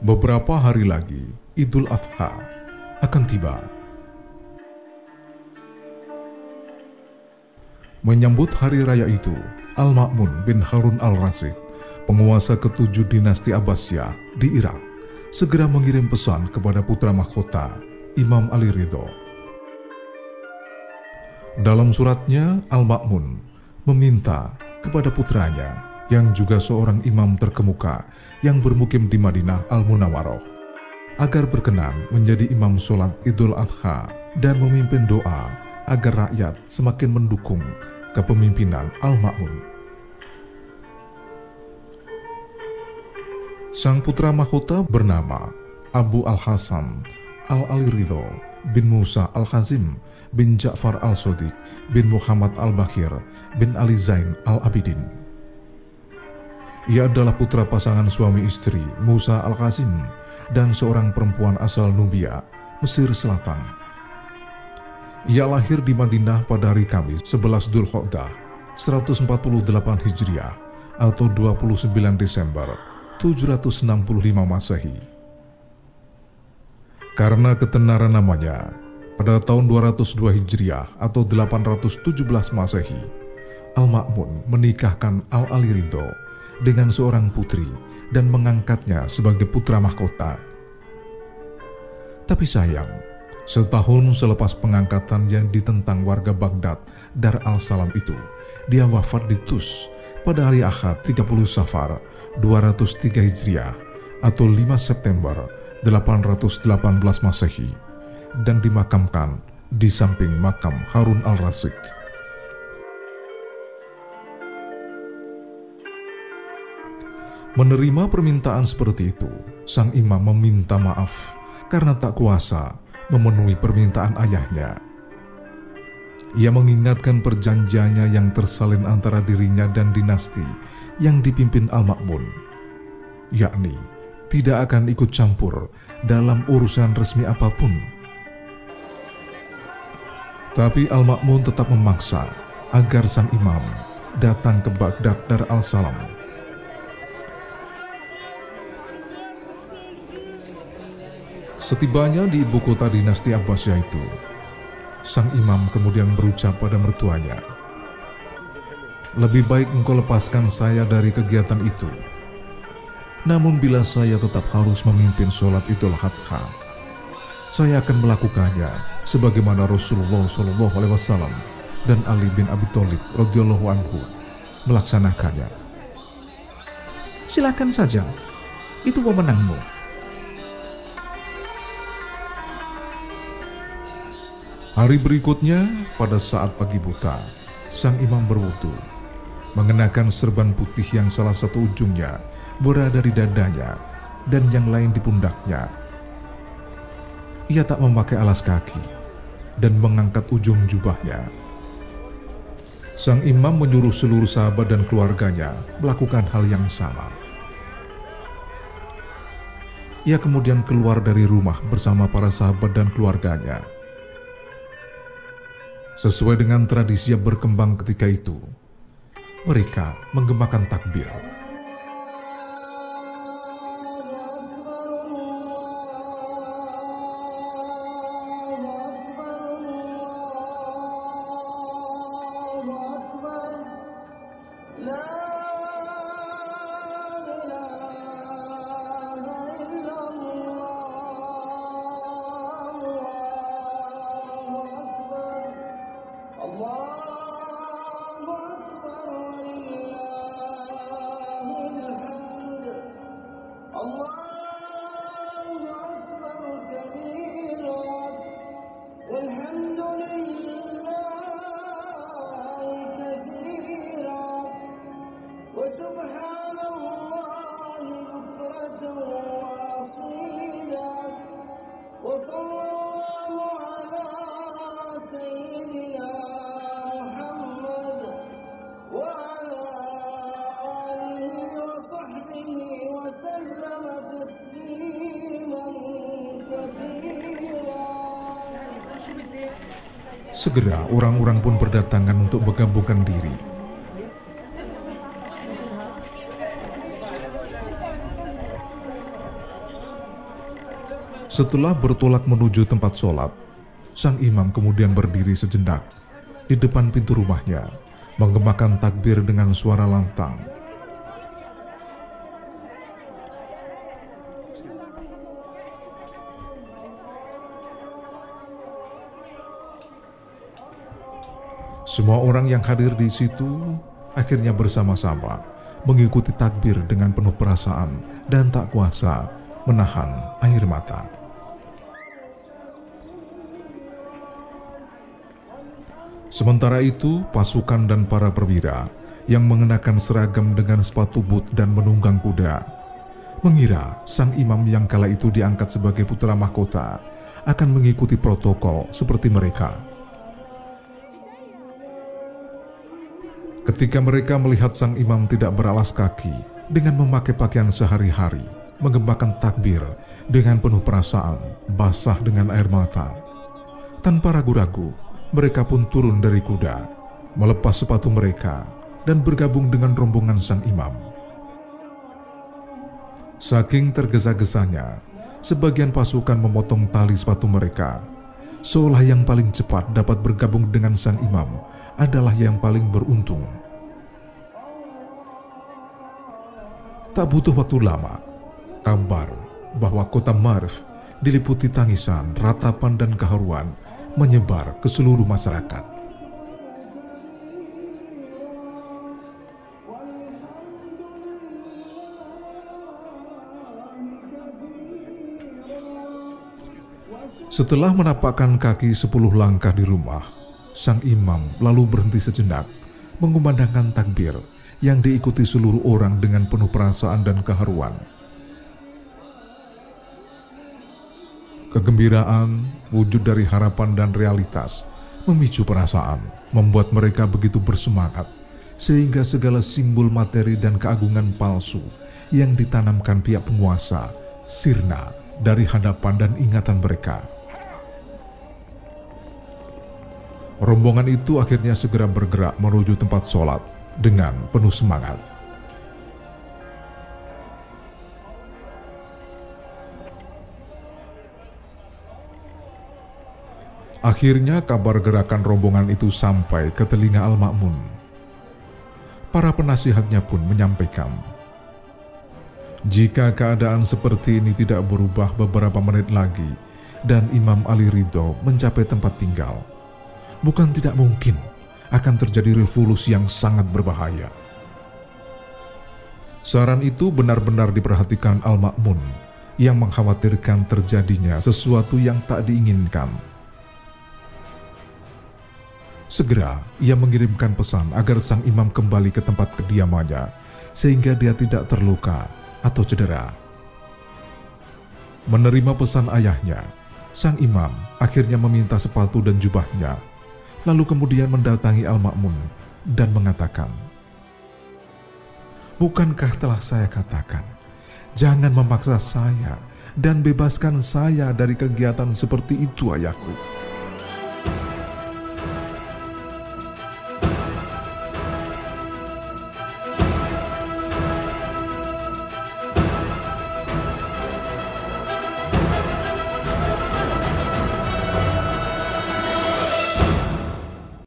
Beberapa hari lagi, Idul Adha akan tiba. Menyambut hari raya itu, Al-Ma'mun bin Harun al-Rasid, penguasa ketujuh dinasti Abbasiyah di Irak, segera mengirim pesan kepada putra mahkota, Imam Ali Ridho. Dalam suratnya, Al-Ma'mun meminta kepada putranya yang juga seorang imam terkemuka yang bermukim di Madinah Al-Munawaroh, agar berkenan menjadi imam sholat Idul Adha dan memimpin doa agar rakyat semakin mendukung kepemimpinan Al-Ma'mun. Sang putra mahkota bernama Abu Al-Hasan Al-Ali Ridho bin Musa Al-Khazim bin Ja'far Al-Sodiq bin Muhammad Al-Bakir bin Ali Zain Al-Abidin. Ia adalah putra pasangan suami istri Musa Al-Qasim dan seorang perempuan asal Nubia, Mesir Selatan. Ia lahir di Madinah pada hari Kamis 11 Dhul Khodah 148 Hijriah atau 29 Desember 765 Masehi. Karena ketenaran namanya, pada tahun 202 Hijriah atau 817 Masehi, Al-Ma'mun menikahkan Al-Ali Ridho dengan seorang putri dan mengangkatnya sebagai putra mahkota. Tapi sayang, setahun selepas pengangkatan yang ditentang warga Baghdad Dar al-Salam itu, dia wafat di Tus pada hari Ahad 30 Safar 203 Hijriah atau 5 September 818 Masehi dan dimakamkan di samping makam Harun al-Rasyid. Menerima permintaan seperti itu, sang imam meminta maaf karena tak kuasa memenuhi permintaan ayahnya. Ia mengingatkan perjanjiannya yang tersalin antara dirinya dan dinasti yang dipimpin Al-Ma'mun, yakni tidak akan ikut campur dalam urusan resmi apa pun. Tapi Al-Ma'mun tetap memaksa agar sang imam datang ke Baghdad Dar al-Salam Setibanya di ibu kota dinasti Abbasiyah itu, sang imam kemudian berucap pada mertuanya, Lebih baik engkau lepaskan saya dari kegiatan itu. Namun bila saya tetap harus memimpin sholat idul adha, saya akan melakukannya sebagaimana Rasulullah Shallallahu Alaihi Wasallam dan Ali bin Abi Thalib radhiyallahu anhu melaksanakannya. Silakan saja, itu wewenangmu Hari berikutnya, pada saat pagi buta, sang imam berwudu, mengenakan serban putih yang salah satu ujungnya berada di dadanya dan yang lain di pundaknya. Ia tak memakai alas kaki dan mengangkat ujung jubahnya. Sang imam menyuruh seluruh sahabat dan keluarganya melakukan hal yang sama. Ia kemudian keluar dari rumah bersama para sahabat dan keluarganya Sesuai dengan tradisi yang berkembang ketika itu, mereka menggemakan takbir Segera orang-orang pun berdatangan untuk menggabungkan diri. Setelah bertolak menuju tempat sholat, sang imam kemudian berdiri sejenak di depan pintu rumahnya, menggemakan takbir dengan suara lantang. Semua orang yang hadir di situ akhirnya bersama-sama mengikuti takbir dengan penuh perasaan dan tak kuasa menahan air mata. Sementara itu, pasukan dan para perwira yang mengenakan seragam dengan sepatu boot dan menunggang kuda mengira sang imam yang kala itu diangkat sebagai putra mahkota akan mengikuti protokol seperti mereka. Ketika mereka melihat sang imam tidak beralas kaki dengan memakai pakaian sehari-hari, mengembangkan takbir dengan penuh perasaan, basah dengan air mata. Tanpa ragu-ragu, mereka pun turun dari kuda, melepas sepatu mereka, dan bergabung dengan rombongan sang imam. Saking tergesa-gesanya, sebagian pasukan memotong tali sepatu mereka, seolah yang paling cepat dapat bergabung dengan sang imam adalah yang paling beruntung. Tak butuh waktu lama, kabar bahwa kota Marv diliputi tangisan, ratapan, dan keharuan menyebar ke seluruh masyarakat. Setelah menapakkan kaki sepuluh langkah di rumah, sang imam lalu berhenti sejenak, mengumandangkan takbir yang diikuti seluruh orang dengan penuh perasaan dan keharuan. Kegembiraan, wujud dari harapan dan realitas, memicu perasaan, membuat mereka begitu bersemangat, sehingga segala simbol materi dan keagungan palsu yang ditanamkan pihak penguasa sirna dari hadapan dan ingatan mereka. Rombongan itu akhirnya segera bergerak menuju tempat sholat dengan penuh semangat. Akhirnya kabar gerakan rombongan itu sampai ke telinga Al-Ma'mun. Para penasihatnya pun menyampaikan, jika keadaan seperti ini tidak berubah beberapa menit lagi dan Imam Ali Ridho mencapai tempat tinggal, bukan tidak mungkin akan terjadi revolusi yang sangat berbahaya. Saran itu benar-benar diperhatikan Al-Ma'mun yang mengkhawatirkan terjadinya sesuatu yang tak diinginkan. Segera ia mengirimkan pesan agar sang imam kembali ke tempat kediamannya sehingga dia tidak terluka atau cedera. Menerima pesan ayahnya, sang imam akhirnya meminta sepatu dan jubahnya lalu kemudian mendatangi Al-Ma'mun dan mengatakan, Bukankah telah saya katakan, jangan memaksa saya dan bebaskan saya dari kegiatan seperti itu ayahku.